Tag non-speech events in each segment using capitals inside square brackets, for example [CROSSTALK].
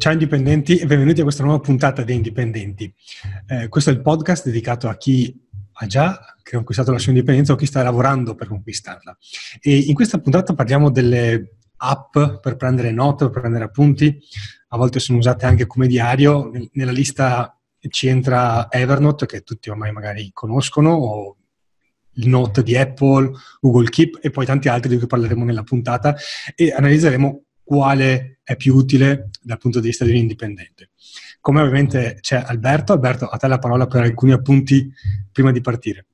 Ciao indipendenti e benvenuti a questa nuova puntata di Indipendenti. Eh, questo è il podcast dedicato a chi ha già conquistato la sua indipendenza o chi sta lavorando per conquistarla. E in questa puntata parliamo delle app per prendere note, per prendere appunti. A volte sono usate anche come diario. Nella lista ci entra Evernote, che tutti ormai magari conoscono, o il Note di Apple, Google Keep e poi tanti altri di cui parleremo nella puntata e analizzeremo quale è più utile dal punto di vista di un indipendente. Come ovviamente c'è Alberto, Alberto a te la parola per alcuni appunti prima di partire.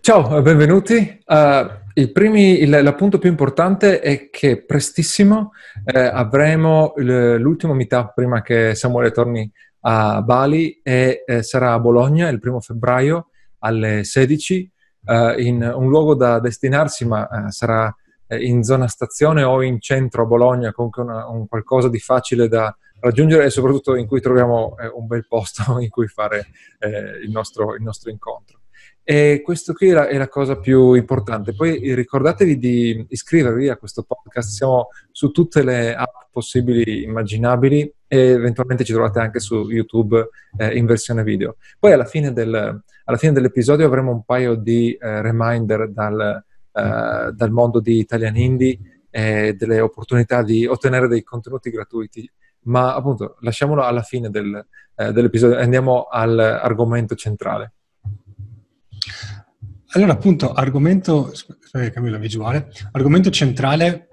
Ciao, benvenuti. Uh, primi, il, l'appunto più importante è che prestissimo eh, avremo l'ultimo meetup prima che Samuele torni a Bali e eh, sarà a Bologna il primo febbraio alle 16 uh, in un luogo da destinarsi, ma uh, sarà eh, in zona stazione o in centro a Bologna, comunque una, un qualcosa di facile da raggiungere e soprattutto in cui troviamo eh, un bel posto [LAUGHS] in cui fare eh, il, nostro, il, nostro, incontro. E questo qui è la, è la, cosa più importante. Poi ricordatevi di iscrivervi a questo podcast, siamo su tutte le app possibili, immaginabili e eventualmente ci trovate anche su YouTube eh, in versione video. Poi alla fine, del, alla fine, dell'episodio avremo un paio di eh, reminder dal, eh, dal mondo di Italian Indie e delle opportunità di ottenere dei contenuti gratuiti. Ma appunto, lasciamolo alla fine del, eh, dell'episodio andiamo all'argomento centrale. Allora, appunto, argomento, aspetta cambio la visuale, argomento centrale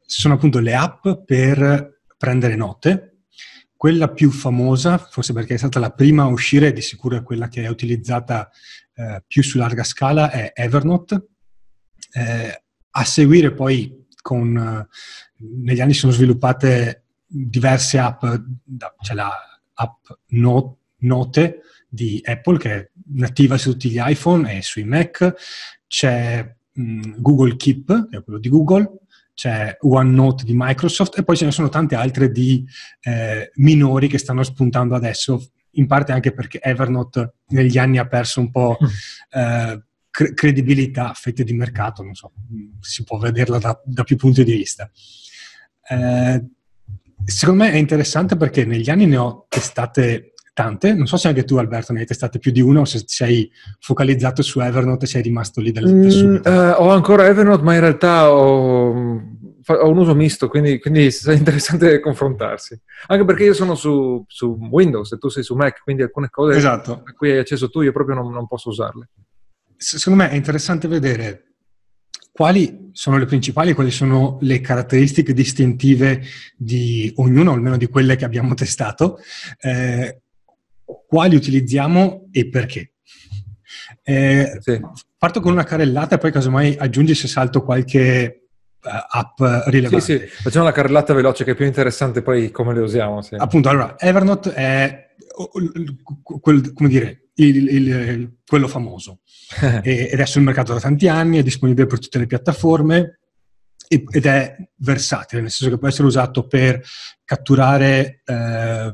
sono appunto le app per prendere note. Quella più famosa, forse perché è stata la prima a uscire, di sicuro è quella che è utilizzata eh, più su larga scala, è Evernote, eh, a seguire poi con, eh, negli anni sono sviluppate diverse app, c'è la app Note, di Apple che è nativa su tutti gli iPhone e sui Mac, c'è mm, Google Keep, che è quello di Google, c'è OneNote di Microsoft e poi ce ne sono tante altre di eh, minori che stanno spuntando adesso, in parte anche perché Evernote negli anni ha perso un po' mm. eh, cre- credibilità, fette di mercato, non so, si può vederla da, da più punti di vista. Eh, secondo me è interessante perché negli anni ne ho testate tante, non so se anche tu Alberto ne hai testate più di una o se sei focalizzato su Evernote e sei rimasto lì dal, mm, subito. Uh, ho ancora Evernote ma in realtà ho, ho un uso misto, quindi, quindi [LAUGHS] è interessante confrontarsi. Anche perché io sono su, su, Windows e tu sei su Mac, quindi alcune cose esatto. a cui hai accesso tu io proprio non, non posso usarle secondo me è interessante vedere quali sono le principali, quali sono le caratteristiche distintive di ognuno, almeno di quelle che abbiamo testato, eh, quali utilizziamo e perché. Eh, sì. Parto con una carrellata e poi casomai aggiungi se salto qualche uh, app rilevante. Sì, sì, facciamo la carrellata veloce che è più interessante poi come le usiamo. Sì. Appunto, allora, Evernote è, come dire, il, il, quello famoso. [LAUGHS] ed è sul mercato da tanti anni, è disponibile per tutte le piattaforme ed è versatile, nel senso che può essere usato per catturare eh,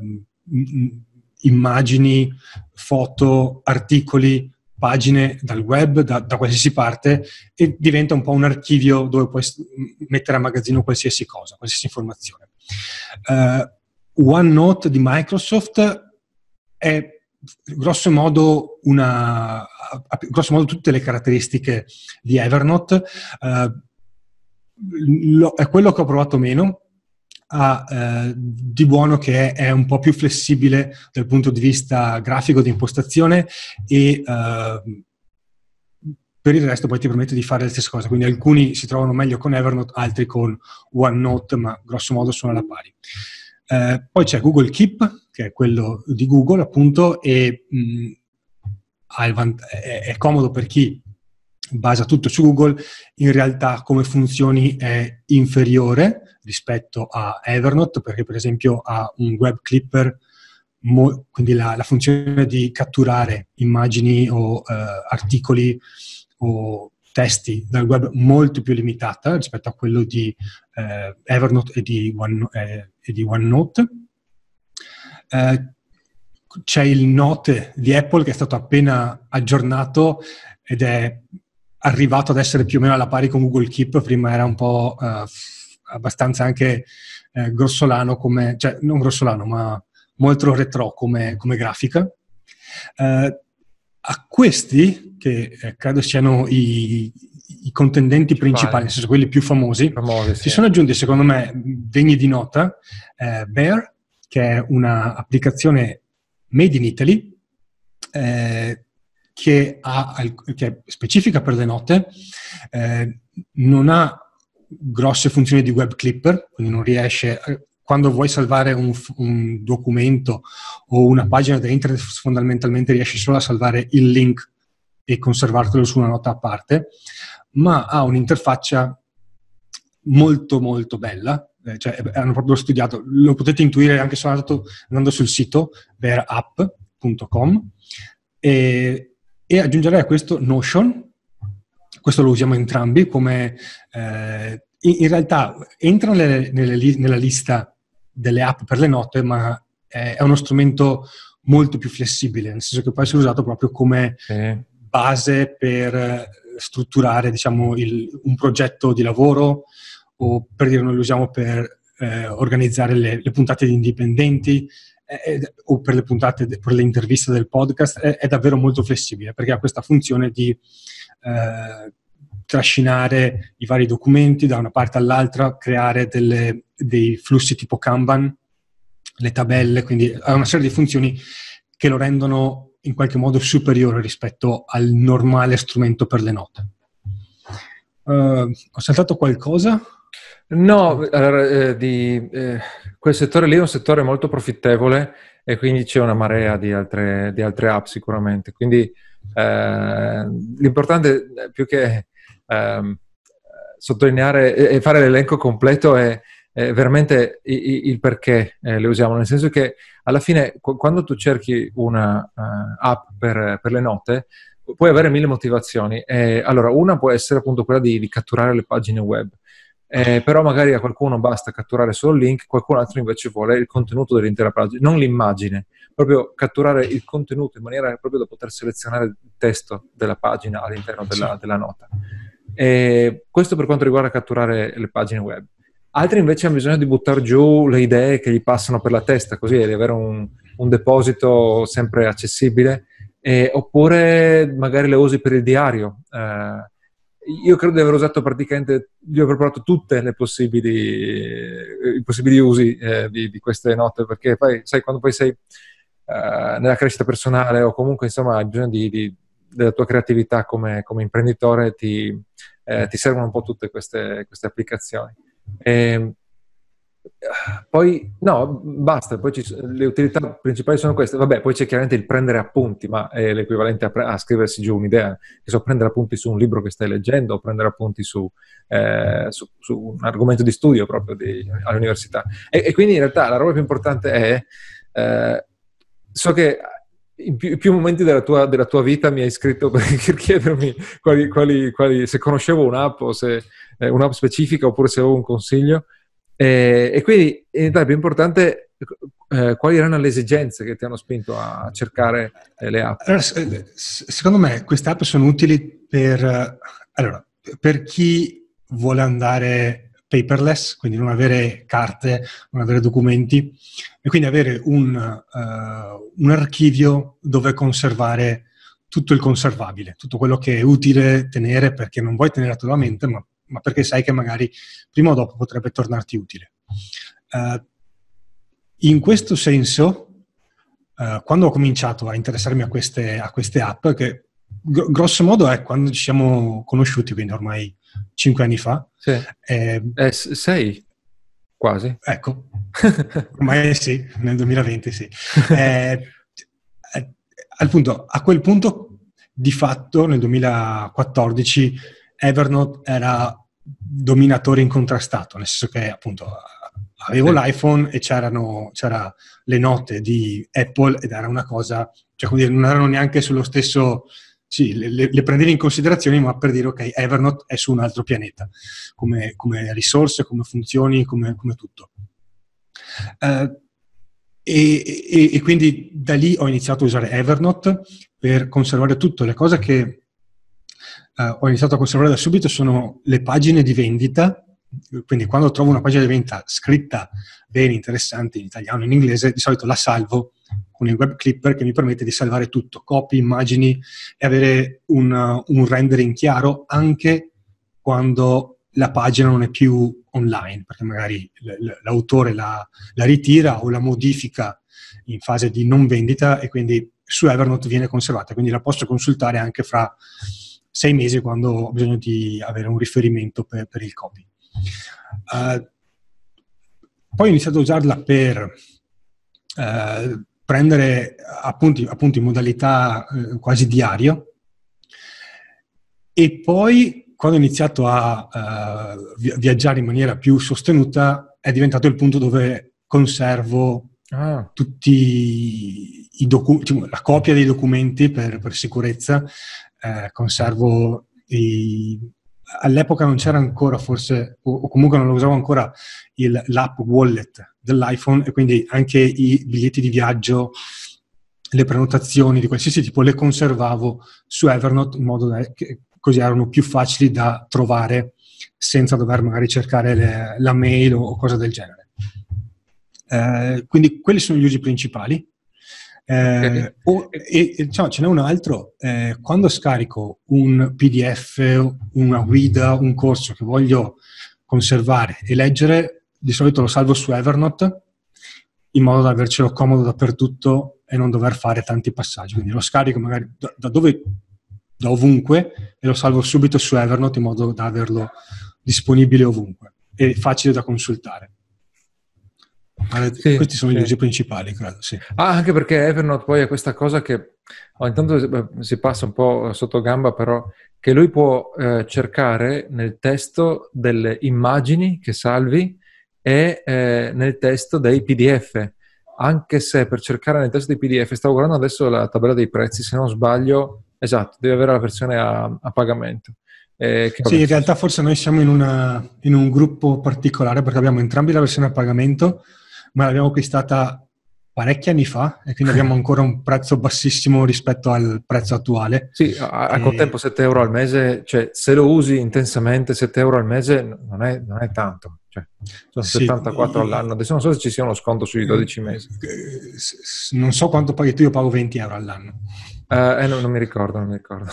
immagini, foto, articoli, pagine dal web, da, da, qualsiasi parte, e diventa un po' un archivio dove puoi mettere a magazzino qualsiasi cosa, qualsiasi informazione. Uh, OneNote di Microsoft è grosso modo, una, grosso modo tutte le caratteristiche di Evernote. Uh, lo, è quello che ho provato meno, ha eh, di buono che è un po' più flessibile dal punto di vista grafico di impostazione e eh, per il resto poi ti permette di fare le stesse cose. Quindi alcuni si trovano meglio con Evernote, altri con OneNote, ma grosso modo sono alla pari. Eh, poi c'è Google Keep, che è quello di Google, appunto, e mh, vant- è, è comodo per chi basa tutto su Google, in realtà come funzioni è inferiore rispetto a Evernote, perché per esempio ha un web clipper, mo- quindi la, la, funzione di catturare immagini o uh, articoli o testi dal web molto più limitata rispetto a quello di eh, Evernote e di, One, eh, e di OneNote. Eh, c'è il Note di Apple che è stato appena aggiornato ed è arrivato ad essere più o meno alla pari con Google Keep, prima era un po' eh, abbastanza anche eh, grossolano come, cioè non grossolano, ma molto retro come, come grafica. Eh, a questi, che eh, credo siano i, i contendenti principali, nel senso quelli più famosi, famosi sì. si sono aggiunti secondo me degni di nota eh, Bear, che è un'applicazione made in Italy, eh, che, ha, che, è specifica per le note, eh, non ha grosse funzioni di web clipper, quindi non riesce, quando vuoi salvare un, un documento o una pagina da internet, fondamentalmente riesci solo a salvare il link e conservartelo su una nota a parte, ma ha un'interfaccia molto molto bella, cioè hanno proprio studiato, lo potete intuire anche solo andando, andando sul sito verapp.com e, e aggiungerei a questo Notion, questo lo usiamo entrambi come eh, in, realtà entra nelle, nelle, nella lista delle app per le note, ma è, è, uno strumento molto più flessibile, nel senso che può essere usato proprio come sì. base per strutturare diciamo, il, un progetto di lavoro o per dire noi lo usiamo per eh, organizzare le, le, puntate di indipendenti eh, o per le puntate, de, per le interviste del podcast, è, è, davvero molto flessibile perché ha questa funzione di eh, trascinare i vari documenti da una parte all'altra, creare delle, dei flussi tipo Kanban, le tabelle, quindi ha una serie di funzioni che lo rendono in qualche modo superiore rispetto al normale strumento per le note. Uh, ho saltato qualcosa? No, eh, di, eh, quel settore lì è un settore molto profittevole e quindi c'è una marea di altre, di altre app sicuramente. Quindi eh, l'importante più che ehm, sottolineare e fare l'elenco completo è eh, veramente il, perché eh, le usiamo, nel senso che alla fine qu- quando tu cerchi una uh, app per, per, le note puoi avere mille motivazioni. Eh, allora, una può essere appunto quella di, di catturare le pagine web. Eh, però magari a qualcuno basta catturare solo il link, qualcun altro invece vuole il contenuto dell'intera pagina, non l'immagine, proprio catturare il contenuto in maniera proprio da poter selezionare il testo della pagina all'interno della, della nota. E questo per quanto riguarda catturare le pagine web. Altri invece hanno bisogno di buttare giù le idee che gli passano per la testa, così di avere un, un deposito sempre accessibile, eh, oppure magari le usi per il diario. Eh, io credo di aver usato praticamente, di aver provato eh, i possibili usi eh, di, di, queste note, perché poi, sai, quando poi sei eh, nella crescita personale o comunque, insomma, hai bisogno di, di, della tua creatività come, come imprenditore, ti, eh, ti, servono un po' tutte queste, queste applicazioni. E, ehm, poi, no, basta, poi ci, le utilità principali sono queste. Vabbè, poi c'è chiaramente il prendere appunti, ma è l'equivalente a, pre- a scriversi giù un'idea, che so, prendere appunti su un libro che stai leggendo o prendere appunti su, eh, su, su un argomento di studio proprio di, all'università. E, e, quindi in realtà la roba più importante è, eh, so che in più, in più momenti della tua, della tua, vita mi hai scritto [LAUGHS] per, chiedermi quali, quali, quali, se conoscevo un'app o se eh, un'app specifica oppure se avevo un consiglio. E, e quindi in realtà è più importante eh, quali erano le esigenze che ti hanno spinto a cercare eh, le app. Allora, secondo me queste app sono utili per, allora, per chi vuole andare paperless, quindi non avere carte, non avere documenti e quindi avere un, uh, un archivio dove conservare tutto il conservabile, tutto quello che è utile tenere perché non vuoi tenere a mente, ma, ma perché sai che magari prima o dopo potrebbe tornarti utile. Uh, in questo senso, uh, quando ho cominciato a interessarmi a queste, a queste app, che gr- grosso modo è quando ci siamo conosciuti, quindi ormai cinque anni fa. Sì. Eh, eh, sei, quasi. Ecco, [LAUGHS] ormai sì, nel 2020 sì. Eh, eh, al punto, a quel punto, di fatto, nel 2014, Evernote era dominatore incontrastato, nel senso che appunto avevo sì. l'iPhone e c'erano c'era le note di Apple ed era una cosa, cioè come dire, non erano neanche sullo stesso sì, le, le, prendevi in considerazione, ma per dire ok, Evernote è su un altro pianeta, come, come risorse, come funzioni, come, come tutto. Uh, e, e, e, quindi da lì ho iniziato a usare Evernote per conservare tutto. Le cose che uh, ho iniziato a conservare da subito sono le pagine di vendita. Quindi quando trovo una pagina di vendita scritta bene, interessante in italiano, in inglese, di solito la salvo con il web clipper che mi permette di salvare tutto, copie, immagini e avere un, un rendering chiaro anche quando la pagina non è più online, perché magari l'autore la, la ritira o la modifica in fase di non vendita e quindi su Evernote viene conservata, quindi la posso consultare anche fra sei mesi quando ho bisogno di avere un riferimento per, per il copy. Uh, poi ho iniziato a usarla per uh, prendere appunti, appunto in modalità uh, quasi diario e poi quando ho iniziato a viaggiare in maniera più sostenuta è diventato il punto dove conservo ah. tutti i documenti, la copia dei documenti per, per sicurezza, eh, conservo i, all'epoca non c'era ancora forse, o, comunque non lo usavo ancora, il, l'app wallet dell'iPhone e quindi anche i biglietti di viaggio, le prenotazioni di qualsiasi tipo le conservavo su Evernote in modo che così erano più facili da trovare senza dover magari cercare le, la mail o, o cose del genere. Eh, quindi quelli sono gli usi principali. Eh, o, e, diciamo, ce n'è un altro, eh, quando scarico un PDF, una guida, un corso che voglio conservare e leggere, di solito lo salvo su Evernote in modo da avercelo comodo dappertutto e non dover fare tanti passaggi. Quindi lo scarico magari da, da dove, da ovunque e lo salvo subito su Evernote in modo da averlo disponibile ovunque e facile da consultare. Sì, Questi sono sì. gli usi principali, credo. Sì. Ah, anche perché Evernote poi è questa cosa che oh, intanto si passa un po' sotto gamba, però che lui può eh, cercare nel testo delle immagini che salvi e eh, nel testo dei PDF. Anche se per cercare nel testo dei PDF, stavo guardando adesso la tabella dei prezzi, se non sbaglio, esatto, devi avere la versione a, a pagamento. Eh, sì, in realtà forse noi siamo in, una, in un gruppo particolare perché abbiamo entrambi la versione a pagamento ma l'abbiamo acquistata parecchi anni fa e quindi [LAUGHS] abbiamo ancora un prezzo bassissimo rispetto al prezzo attuale. Sì, a, a e... contempo 7 euro al mese, cioè se lo usi intensamente 7 euro al mese non è, non è tanto, cioè, sono sì, 74 io... all'anno, adesso non so se ci sia uno sconto sui 12 mesi. Non so quanto paghi tu, io pago 20 euro all'anno. Uh, eh, no, non mi ricordo, non mi ricordo.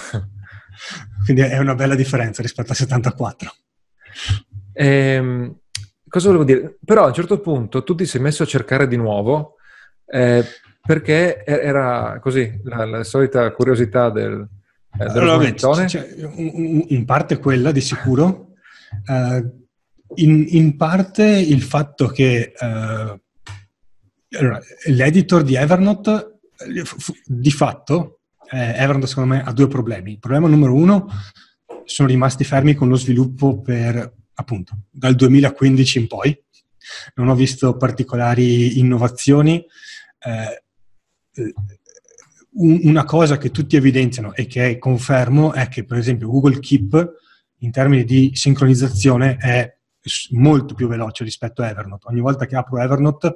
quindi è una bella differenza rispetto a 74. Ehm cosa volevo dire? Però a un certo punto tu ti sei messo a cercare di nuovo eh, perché era così, la, la solita curiosità del, eh, allora, cioè, cioè, in parte quella di sicuro, uh, [LAUGHS] in, in, parte il fatto che uh, allora, l'editor di Evernote di fatto eh, Evernote secondo me ha due problemi. Il problema numero uno sono rimasti fermi con lo sviluppo per appunto dal 2015 in poi. Non ho visto particolari innovazioni. Eh, una cosa che tutti evidenziano e che confermo è che, per esempio, Google Keep in termini di sincronizzazione è molto più veloce rispetto a Evernote. Ogni volta che apro Evernote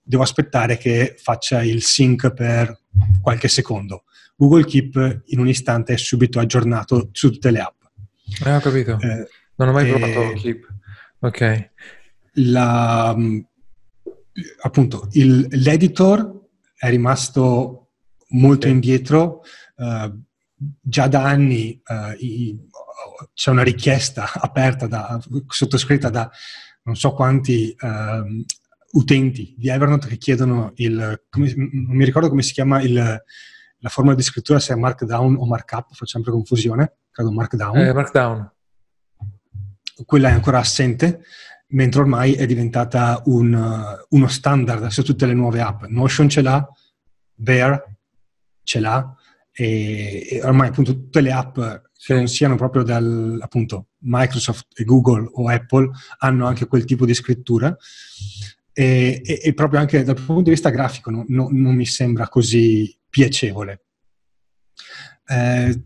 devo aspettare che faccia il sync per qualche secondo. Google Keep in un istante è subito aggiornato su tutte le app. Ah, ho capito. Eh, non ho mai provato Keep. Ok. La, mm, appunto, il, l'editor è rimasto molto okay. indietro. Uh, già da anni uh, i, c'è una richiesta [LAUGHS] aperta, da, sottoscritta da non so quanti uh, utenti di Evernote che chiedono il, come, non mi ricordo come si chiama il, la formula di scrittura, se è Markdown o Markup, faccio sempre confusione, credo Markdown. Eh, markdown quella è ancora assente, mentre ormai è diventata un, uh, uno standard su tutte le nuove app. Notion ce l'ha, Bear ce l'ha, e, e ormai appunto tutte le app che non siano proprio dal appunto Microsoft e Google o Apple hanno anche quel tipo di scrittura. E, e, e proprio anche dal punto di vista grafico no, no, non mi sembra così piacevole. Eh,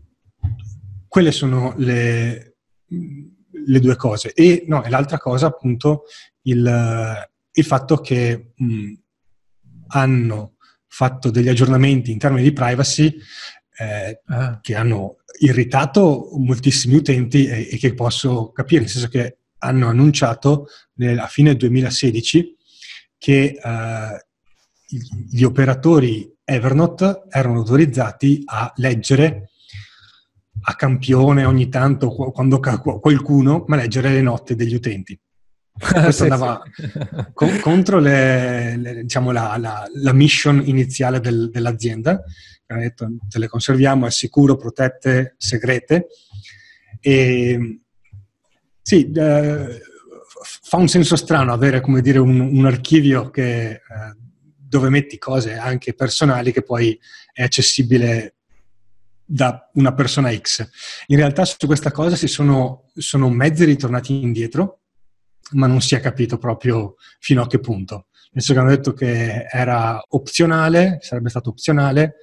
quelle sono le, le due cose. E, no, e l'altra cosa, appunto, il, il fatto che mh, hanno fatto degli aggiornamenti in termini di privacy eh, ah. che hanno irritato moltissimi utenti e, e, che posso capire, nel senso che hanno annunciato a fine 2016 che eh, gli operatori Evernote erano autorizzati a leggere a campione ogni tanto quando qualcuno, ma leggere le note degli utenti. [LAUGHS] Questo sì, andava [LAUGHS] co- contro le, le, diciamo la, la, la, mission iniziale del, dell'azienda. Hanno detto te le conserviamo, è sicuro, protette, segrete. E sì, eh, fa un senso strano avere, come dire, un, un archivio che, eh, dove metti cose anche personali che poi è accessibile da una persona X. In realtà su questa cosa si sono, sono mezzi ritornati indietro, ma non si è capito proprio fino a che punto. Nel senso che hanno detto che era opzionale, sarebbe stato opzionale,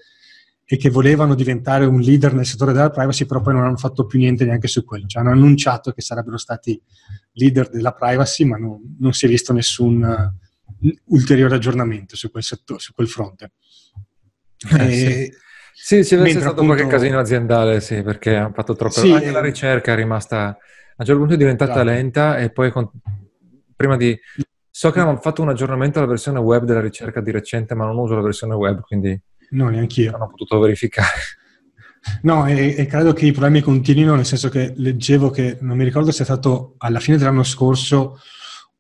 e che volevano diventare un leader nel settore della privacy, però poi non hanno fatto più niente neanche su quello. Cioè hanno annunciato che sarebbero stati leader della privacy, ma non, non si è visto nessun uh, ulteriore aggiornamento su quel, settore, su quel fronte. Eh, e, sì. Sì, ci deve stato appunto... qualche casino aziendale, sì, perché hanno fatto troppo... Sì, Anche la ricerca è rimasta... A un certo punto è diventata bravo. lenta e poi con... prima di... So che hanno fatto un aggiornamento alla versione web della ricerca di recente, ma non uso la versione web, quindi... No, neanche io. Non ho potuto verificare. No, e, e, credo che i problemi continuino, nel senso che leggevo che, non mi ricordo se è stato alla fine dell'anno scorso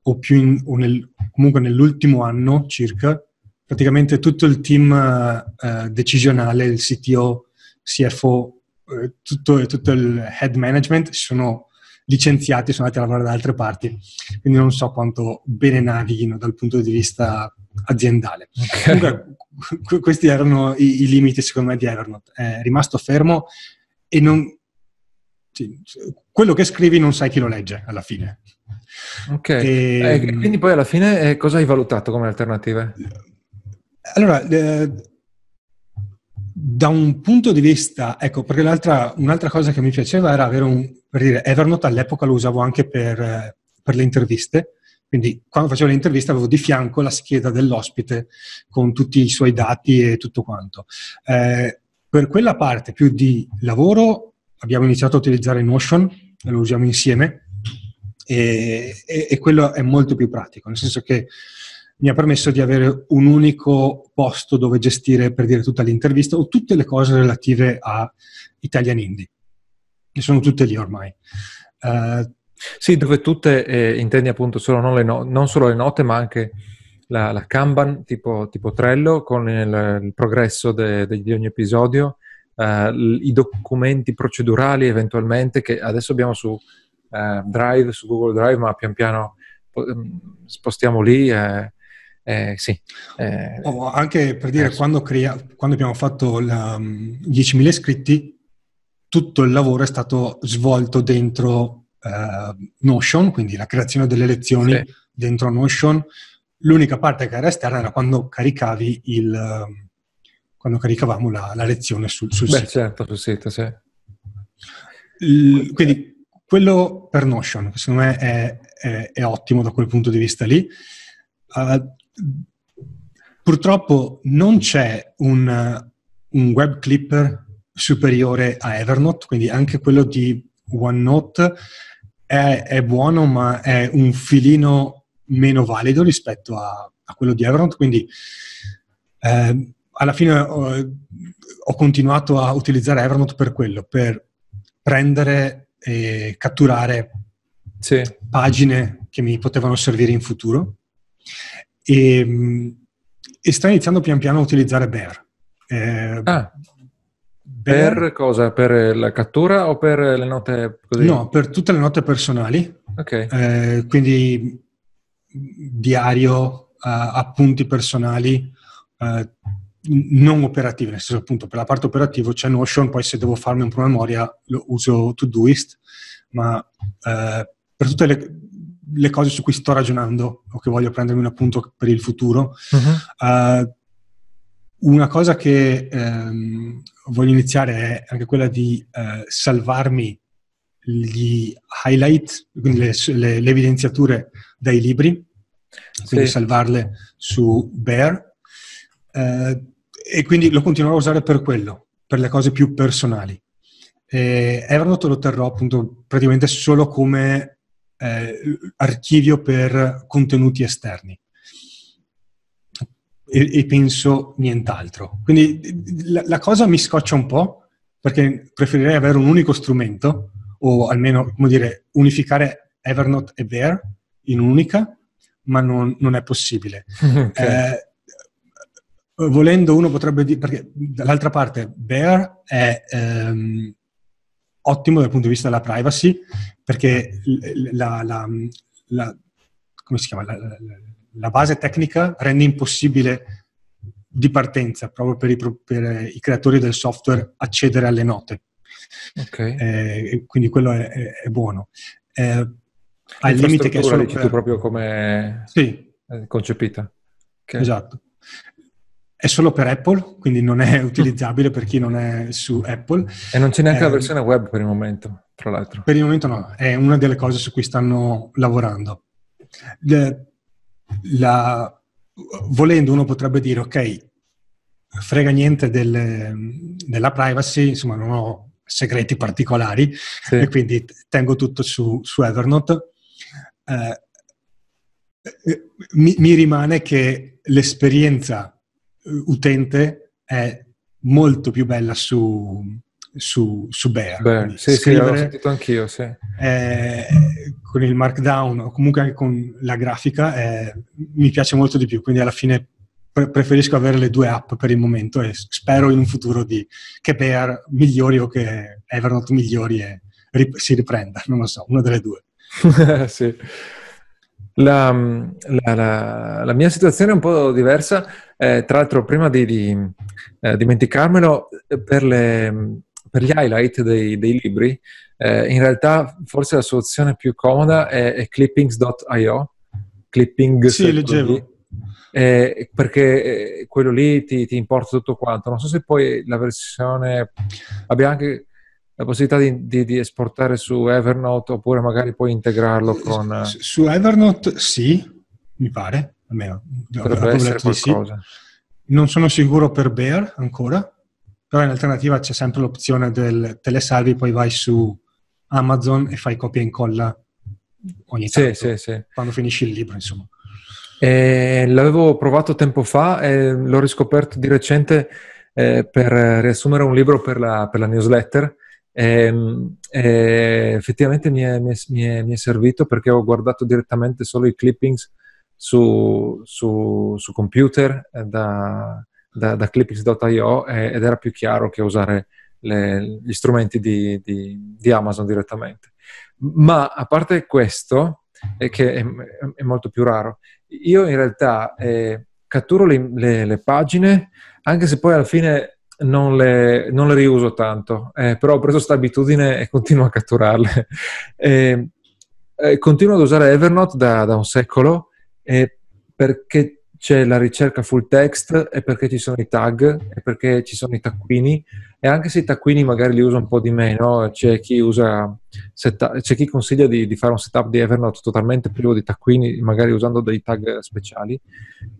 o più in, o nel, comunque nell'ultimo anno circa, praticamente tutto il team eh, decisionale, il CTO, CFO, eh, tutto, tutto, il head management sono licenziati e sono andati a lavorare da altre parti. Quindi non so quanto bene navighino dal punto di vista aziendale. Okay. Comunque, questi erano i, i, limiti, secondo me, di Evernote. È rimasto fermo e non... Sì, quello che scrivi non sai chi lo legge alla fine. Ok, e, eh, quindi poi alla fine eh, cosa hai valutato come alternative? Allora, eh, da un punto di vista, ecco, perché un'altra cosa che mi piaceva era avere un, per dire, Evernote all'epoca lo usavo anche per, eh, per le interviste, quindi quando facevo le interviste avevo di fianco la scheda dell'ospite con tutti i suoi dati e tutto quanto. Eh, per quella parte più di lavoro abbiamo iniziato a utilizzare Notion, lo usiamo insieme e, e, e quello è molto più pratico, nel senso che mi ha permesso di avere un unico posto dove gestire, per dire, tutta l'intervista o tutte le cose relative a Italian Indie, che sono tutte lì ormai. Uh, sì, dove tutte eh, intendi appunto solo non, no- non, solo le note, ma anche la, la Kanban tipo, tipo, Trello con il, il progresso de, de, di ogni episodio, eh, i documenti procedurali eventualmente che adesso abbiamo su eh, Drive, su Google Drive, ma pian piano mm, spostiamo lì. Eh, eh, sì. Eh, oh, anche per dire, quando, crea- quando, abbiamo fatto la, um, 10.000 iscritti, tutto il lavoro è stato svolto dentro uh, Notion, quindi la creazione delle lezioni sì. dentro Notion. L'unica parte che era esterna era quando caricavi il, quando caricavamo la, la lezione sul, sul Beh, sito. certo, sul sito, sì. Il, quindi quello per Notion, che secondo me è, è, è, ottimo da quel punto di vista lì. Uh, purtroppo non c'è un, un, web clipper superiore a Evernote, quindi anche quello di OneNote è, è, buono, ma è un filino meno valido rispetto a, a quello di Evernote, quindi eh, alla fine ho, ho, continuato a utilizzare Evernote per quello, per prendere e catturare sì. pagine che mi potevano servire in futuro e, e sto iniziando pian piano a utilizzare Bear. Eh, ah. Per cosa? Per la cattura o per le note così? No, per tutte le note personali. Ok. Eh, quindi diario, uh, appunti personali, uh, non operative, nel senso appunto per la parte operativa c'è Notion, poi se devo farmi un promemoria lo uso Todoist, ma uh, per tutte le, le, cose su cui sto ragionando o che voglio prendermi un appunto per il futuro, uh-huh. una cosa che ehm, voglio iniziare è anche quella di eh, salvarmi gli highlight, quindi le, le, le, evidenziature dai libri, quindi sì. salvarle su Bear. Eh, e quindi lo continuerò a usare per quello, per le cose più personali. E Evernote lo terrò appunto praticamente solo come eh, archivio per contenuti esterni. E, e penso nient'altro. Quindi la, la, cosa mi scoccia un po' perché preferirei avere un unico strumento o almeno, come dire, unificare Evernote e Bear in un'unica, ma non, non è possibile. [LAUGHS] Okay. Eh, volendo uno potrebbe dire, perché dall'altra parte Bear è ehm, ottimo dal punto di vista della privacy, perché la, la, la, chiama, la base tecnica rende impossibile di partenza, proprio per i, per i creatori del software, accedere alle note. Okay. Eh, quindi quello è, è, è buono. Eh, al limite che è solo per... tu proprio come sì. concepita. Okay. Esatto. È solo per Apple, quindi non è [LAUGHS] utilizzabile per chi non è su Apple. E non c'è neanche eh, la versione web per il momento, tra l'altro. Per il momento no, è una delle cose su cui stanno lavorando. Le, la, volendo uno potrebbe dire, ok, frega niente del, della privacy, insomma non ho segreti particolari sì. e quindi tengo tutto su, su Evernote. Eh, eh mi, mi, rimane che l'esperienza utente è molto più bella su, su, su Bear. Beh, sì, sì, l'ho sentito anch'io, sì. Eh, con il markdown o comunque anche con la grafica eh, mi piace molto di più, quindi alla fine pre- preferisco avere le due app per il momento e spero in un futuro di, che Bear migliori o che Evernote migliori e rip- si riprenda, non lo so, una delle due. [LAUGHS] sì. La, la, la, la, mia situazione è un po' diversa, eh, tra l'altro prima di, di eh, dimenticarmelo, eh, per, le, per, gli highlight dei, dei libri, eh, in realtà forse la soluzione più comoda è, è clippings.io. Clippings. Sì, leggevo. Eh, perché eh, quello lì ti, ti, importa tutto quanto. Non so se poi la versione abbia anche la possibilità di, di, di, esportare su Evernote oppure magari poi integrarlo con... Su, su Evernote sì, mi pare, almeno. Potrebbe essere qualcosa. Sì. Non sono sicuro per Bear ancora, però in alternativa c'è sempre l'opzione del te le salvi, poi vai su Amazon e fai copia e incolla ogni tanto, sì, sì, sì. quando finisci il libro, insomma. Eh, l'avevo provato tempo fa e l'ho riscoperto di recente eh, per riassumere un libro per la, per la newsletter e, ehm, e effettivamente mi è, mi, è, mi, è, mi è, servito perché ho guardato direttamente solo i clippings su, su, su computer eh, da, da, da clippings.io ed era più chiaro che usare le, gli strumenti di, di, di, Amazon direttamente. Ma a parte questo, eh, che è, è, molto più raro, io in realtà eh, catturo le, le, le, pagine, anche se poi alla fine non le, non le riuso tanto, eh, però ho preso questa abitudine e continuo a catturarle. [LAUGHS] Eh, eh, continuo ad usare Evernote da, da un secolo perché c'è la ricerca full text e perché ci sono i tag e perché ci sono i taccuini e anche se i taccuini magari li uso un po' di meno, c'è chi, usa seta- c'è chi consiglia di, di, fare un setup di Evernote totalmente privo di taccuini, magari usando dei tag speciali.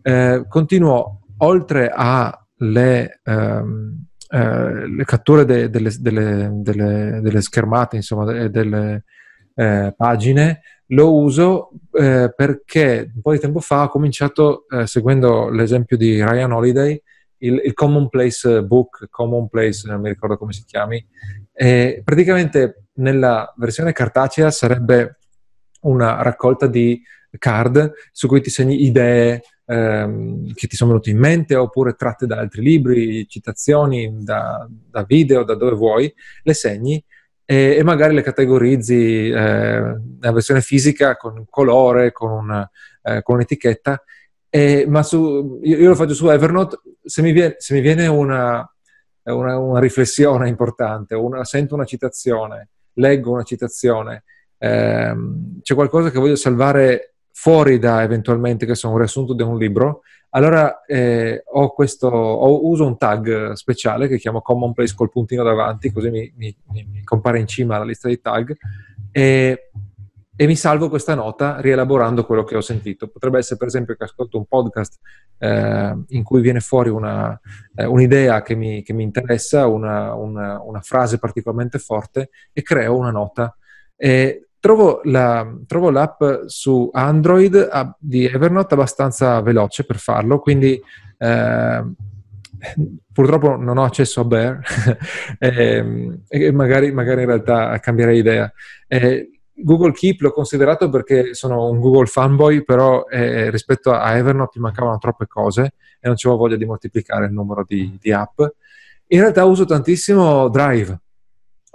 Eh, continuo oltre a le, ehm, eh, le catture de, delle, delle, delle, delle, schermate, insomma, delle eh, pagine, lo uso eh, perché un po' di tempo fa ho cominciato, eh, seguendo l'esempio di Ryan Holiday, il, il Commonplace Book, Commonplace, non mi ricordo come si chiami, e praticamente nella versione cartacea sarebbe una raccolta di card su cui ti segni idee, ehm, che ti sono venute in mente oppure tratte da altri libri, citazioni da, da video, da dove vuoi, le segni e, e magari le categorizzi eh, nella versione fisica con un colore, con, una, eh, con un'etichetta. E, ma su, io, io, lo faccio su Evernote, se mi viene, se mi viene una, una, una, riflessione importante, una, sento una citazione, leggo una citazione, ehm, c'è qualcosa che voglio salvare fuori da eventualmente che sia un riassunto di un libro, allora eh, ho questo, ho, uso un tag speciale che chiamo commonplace col puntino davanti, così mi, mi, mi compare in cima alla lista dei tag e, e, mi salvo questa nota rielaborando quello che ho sentito. Potrebbe essere per esempio che ascolto un podcast eh, in cui viene fuori una, eh, un'idea che mi, che mi interessa, una, una, una, frase particolarmente forte e creo una nota. E trovo, la, trovo, l'app su Android a, di Evernote abbastanza veloce per farlo, quindi eh, purtroppo non ho accesso a Bear [LAUGHS] e, e magari, magari, in realtà cambierei idea. Eh, Google Keep l'ho considerato perché sono un Google fanboy, però eh, rispetto a Evernote mi mancavano troppe cose e non avevo voglia di moltiplicare il numero di, di app. In realtà uso tantissimo Drive,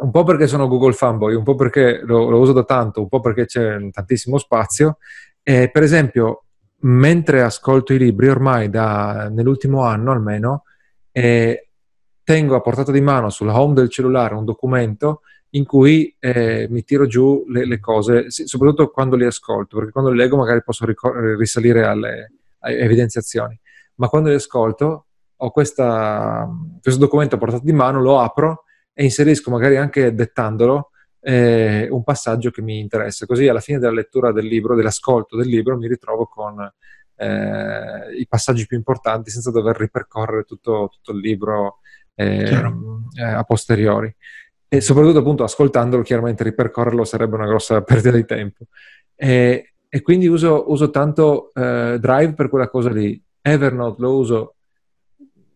un po' perché sono Google fanboy, un po' perché lo, lo uso da tanto, un po' perché c'è tantissimo spazio. E, per esempio, mentre ascolto i libri, ormai da, nell'ultimo anno almeno, eh, tengo a portata di mano sulla home del cellulare un documento in cui eh, mi tiro giù le, le cose, soprattutto quando li ascolto, perché quando li leggo magari posso ricor- risalire alle, alle, evidenziazioni, ma quando li ascolto ho questa, questo documento a portata di mano, lo apro e inserisco magari anche dettandolo eh, un passaggio che mi interessa, così alla fine della lettura del libro, dell'ascolto del libro, mi ritrovo con eh, i passaggi più importanti senza dover ripercorrere tutto, tutto il libro eh, eh a posteriori e soprattutto appunto ascoltandolo, chiaramente ripercorrerlo sarebbe una grossa [LAUGHS] perdita di tempo. E, e quindi uso, uso tanto eh, Drive per quella cosa lì. Evernote lo uso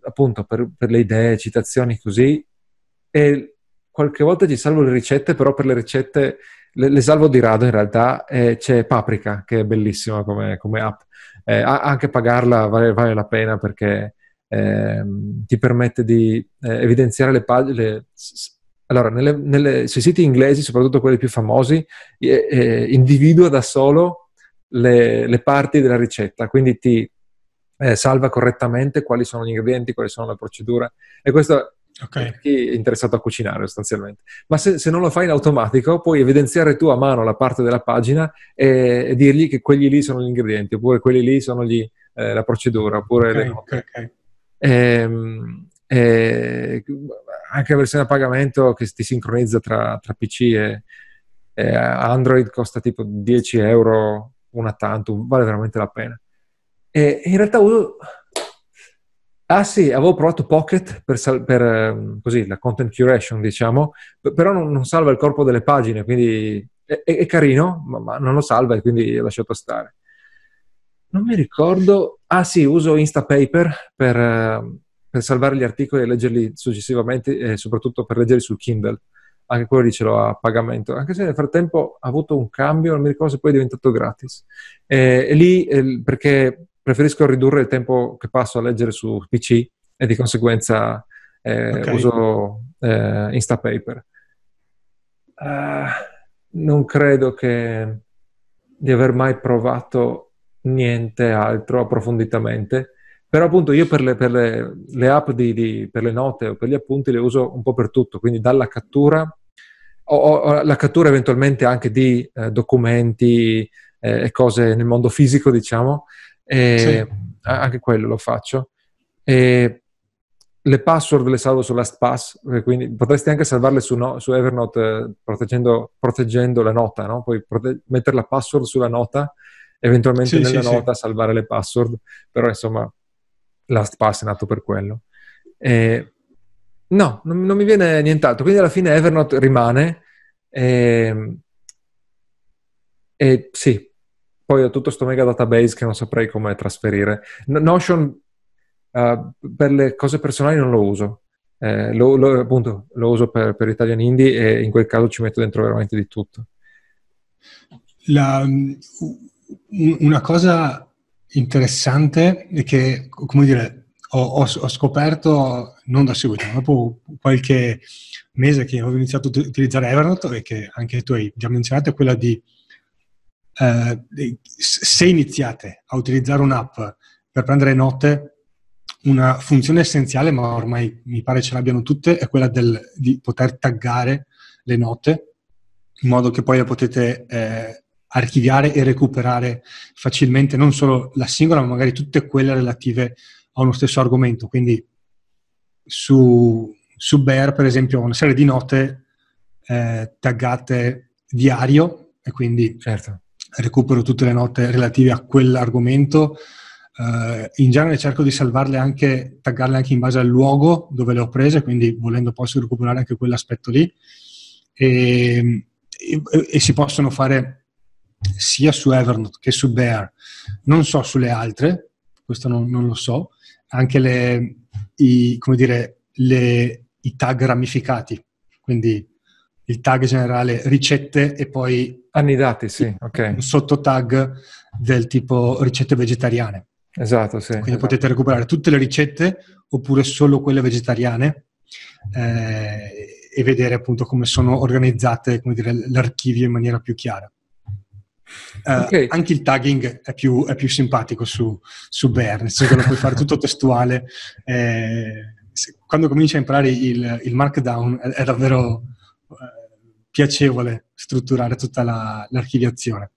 appunto per, per, le idee, citazioni così, e qualche volta ci salvo le ricette, però per le ricette le, le salvo di rado in realtà. E c'è Paprika, che è bellissima come, come app. Eh, anche pagarla vale, vale, la pena perché eh, ti permette di eh, evidenziare le pagine, allora, nelle, nelle, sui siti inglesi, soprattutto quelli più famosi, eh, eh, individua da solo le, le, parti della ricetta, quindi ti eh, salva correttamente quali sono gli ingredienti, quali sono le procedure. E questo okay. per chi è interessato a cucinare sostanzialmente. Ma se, se, non lo fai in automatico, puoi evidenziare tu a mano la parte della pagina e, e dirgli che quelli lì sono gli ingredienti, oppure quelli lì sono gli, eh, la procedura, oppure okay, le note. Okay, ehm, e anche la versione a pagamento che ti sincronizza tra, tra PC e, e, Android costa tipo 10 euro una tanto, vale veramente la pena. E in realtà uso... Ah sì, avevo provato Pocket per, sal- per ehm, così, la content curation, diciamo, però non, non, salva il corpo delle pagine, quindi è, è carino, ma, ma, non lo salva e quindi ho lasciato stare. Non mi ricordo... Ah sì, uso Instapaper per ehm, per salvare gli articoli e leggerli successivamente e soprattutto per leggerli sul Kindle. Anche quello lì ce l'ho a pagamento, anche se nel frattempo ha avuto un cambio, non mi ricordo se poi è diventato gratis. E, e lì, eh, perché preferisco ridurre il tempo che passo a leggere su PC e di conseguenza eh, okay. uso eh, Instapaper. Uh, non credo che di aver mai provato niente altro approfonditamente però appunto io per le, per le, le app di, di, per le note o per gli appunti le uso un po' per tutto, quindi dalla cattura o, o la cattura eventualmente anche di eh, documenti eh, e cose nel mondo fisico, diciamo, sì. anche quello lo faccio. E le password le salvo su LastPass, quindi potresti anche salvarle su, no, su Evernote eh, proteggendo, proteggendo, la nota, no? Puoi prote- mettere la password sulla nota, eventualmente sì, nella sì, nota salvare le password, però insomma LastPass è nato per quello. E, no, non, non, mi viene nient'altro. Quindi alla fine Evernote rimane. E, e sì, poi ho tutto questo mega database che non saprei come trasferire. Notion uh, per le cose personali non lo uso. Eh, lo, lo, appunto, lo uso per, per Italian Indie e in quel caso ci metto dentro veramente di tutto. La, una cosa interessante e che, come dire, ho, ho, ho, scoperto non da subito, ma dopo qualche mese che ho iniziato a utilizzare Evernote e che anche tu hai già menzionato, è quella di eh, se iniziate a utilizzare un'app per prendere note, una funzione essenziale, ma ormai mi pare ce l'abbiano tutte, è quella del, di poter taggare le note in modo che poi le potete eh, archiviare e recuperare facilmente non solo la singola, ma magari tutte quelle relative a uno stesso argomento. Quindi su, su Bear, per esempio, ho una serie di note eh, taggate diario e quindi certo. Recupero tutte le note relative a quell'argomento. Uh, in genere cerco di salvarle anche, taggarle anche in base al luogo dove le ho prese, quindi volendo posso recuperare anche quell'aspetto lì. E, e, e, si possono fare sia su Evernote che su Bear. Non so sulle altre, questo non, non lo so. Anche le, i, dire, le, i tag ramificati, quindi il tag generale ricette e poi annidati, sì, ok. Un sottotag del tipo ricette vegetariane. Esatto, sì. Quindi esatto. potete recuperare tutte le ricette oppure solo quelle vegetariane eh, e vedere appunto come sono organizzate come dire, l'archivio in maniera più chiara. Uh, okay. Anche il tagging è più, è più simpatico su, su, Bear, nel senso che lo puoi fare tutto [LAUGHS] testuale. Eh, quando cominci a imparare il, il markdown è, è davvero eh, piacevole strutturare tutta la, l'archiviazione.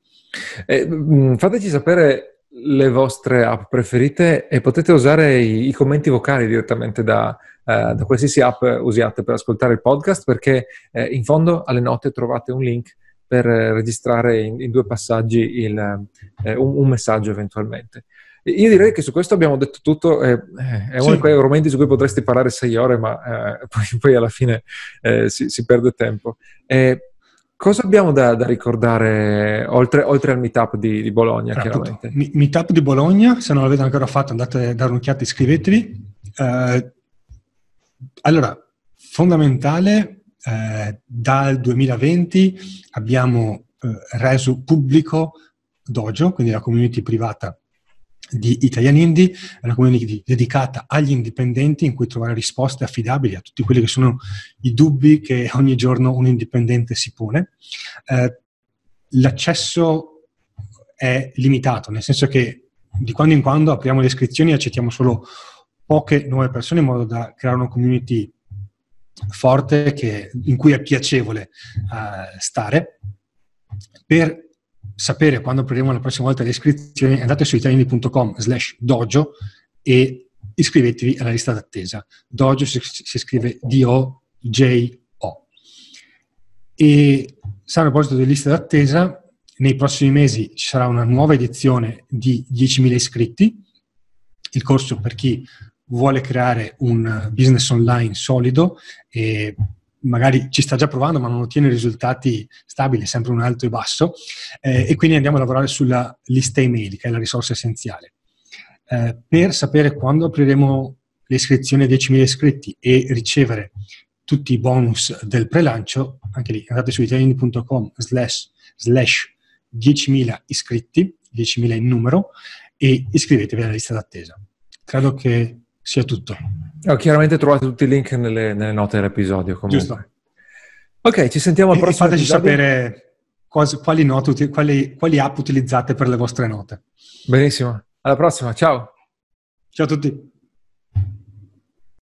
Eh, fateci sapere le vostre app preferite e potete usare i, i commenti vocali direttamente da, eh, da, qualsiasi app usiate per ascoltare il podcast perché eh, in fondo alle note trovate un link per eh, registrare in, in, due passaggi il, eh, un, un, messaggio eventualmente. Io direi che su questo abbiamo detto tutto, eh, è uno di quei argomenti su cui potresti parlare sei ore, ma eh, [LAUGHS] poi, poi, alla fine si, si, perde tempo. Cosa abbiamo da, da ricordare oltre, oltre, al meetup di, di Bologna? Chiaramente. Appunto, meetup di Bologna, se non l'avete ancora fatto andate a dare un'occhiata, iscrivetevi. Eh, allora, fondamentale, eh, dal 2020 abbiamo eh, reso pubblico Dojo, quindi la community privata di Italian Indie, è una community dedicata agli indipendenti in cui trovare risposte affidabili a tutti quelli che sono i dubbi che ogni giorno un indipendente si pone. Eh, l'accesso è limitato, nel senso che di quando in quando apriamo le iscrizioni e accettiamo solo poche nuove persone in modo da creare una community forte che, in cui è piacevole uh, stare. Per sapere quando apriremo la prossima volta le iscrizioni, andate su italiani.com slash dojo e iscrivetevi alla lista d'attesa. Dojo si, si scrive D-O-J-O. E a proposito delle liste d'attesa, nei prossimi mesi ci sarà una nuova edizione di 10.000 iscritti, il corso per chi vuole creare un business online solido e magari ci sta già provando ma non ottiene risultati stabili, sempre un alto e basso, eh, e quindi andiamo a lavorare sulla lista email, che è la risorsa essenziale. Eh, per sapere quando apriremo le iscrizioni a 10.000 iscritti e ricevere tutti i bonus del prelancio, anche lì andate su italiani.com slash, slash 10.000 iscritti, 10.000 in numero, e iscrivetevi alla lista d'attesa. Credo che sia tutto. Oh, chiaramente trovate tutti i link nelle, nelle note dell'episodio. Comunque. Giusto. Ok, ci sentiamo al prossimo Fateci episodio. sapere quali, quali, note, quali, quali app utilizzate per le vostre note. Benissimo. Alla prossima. Ciao. Ciao a tutti.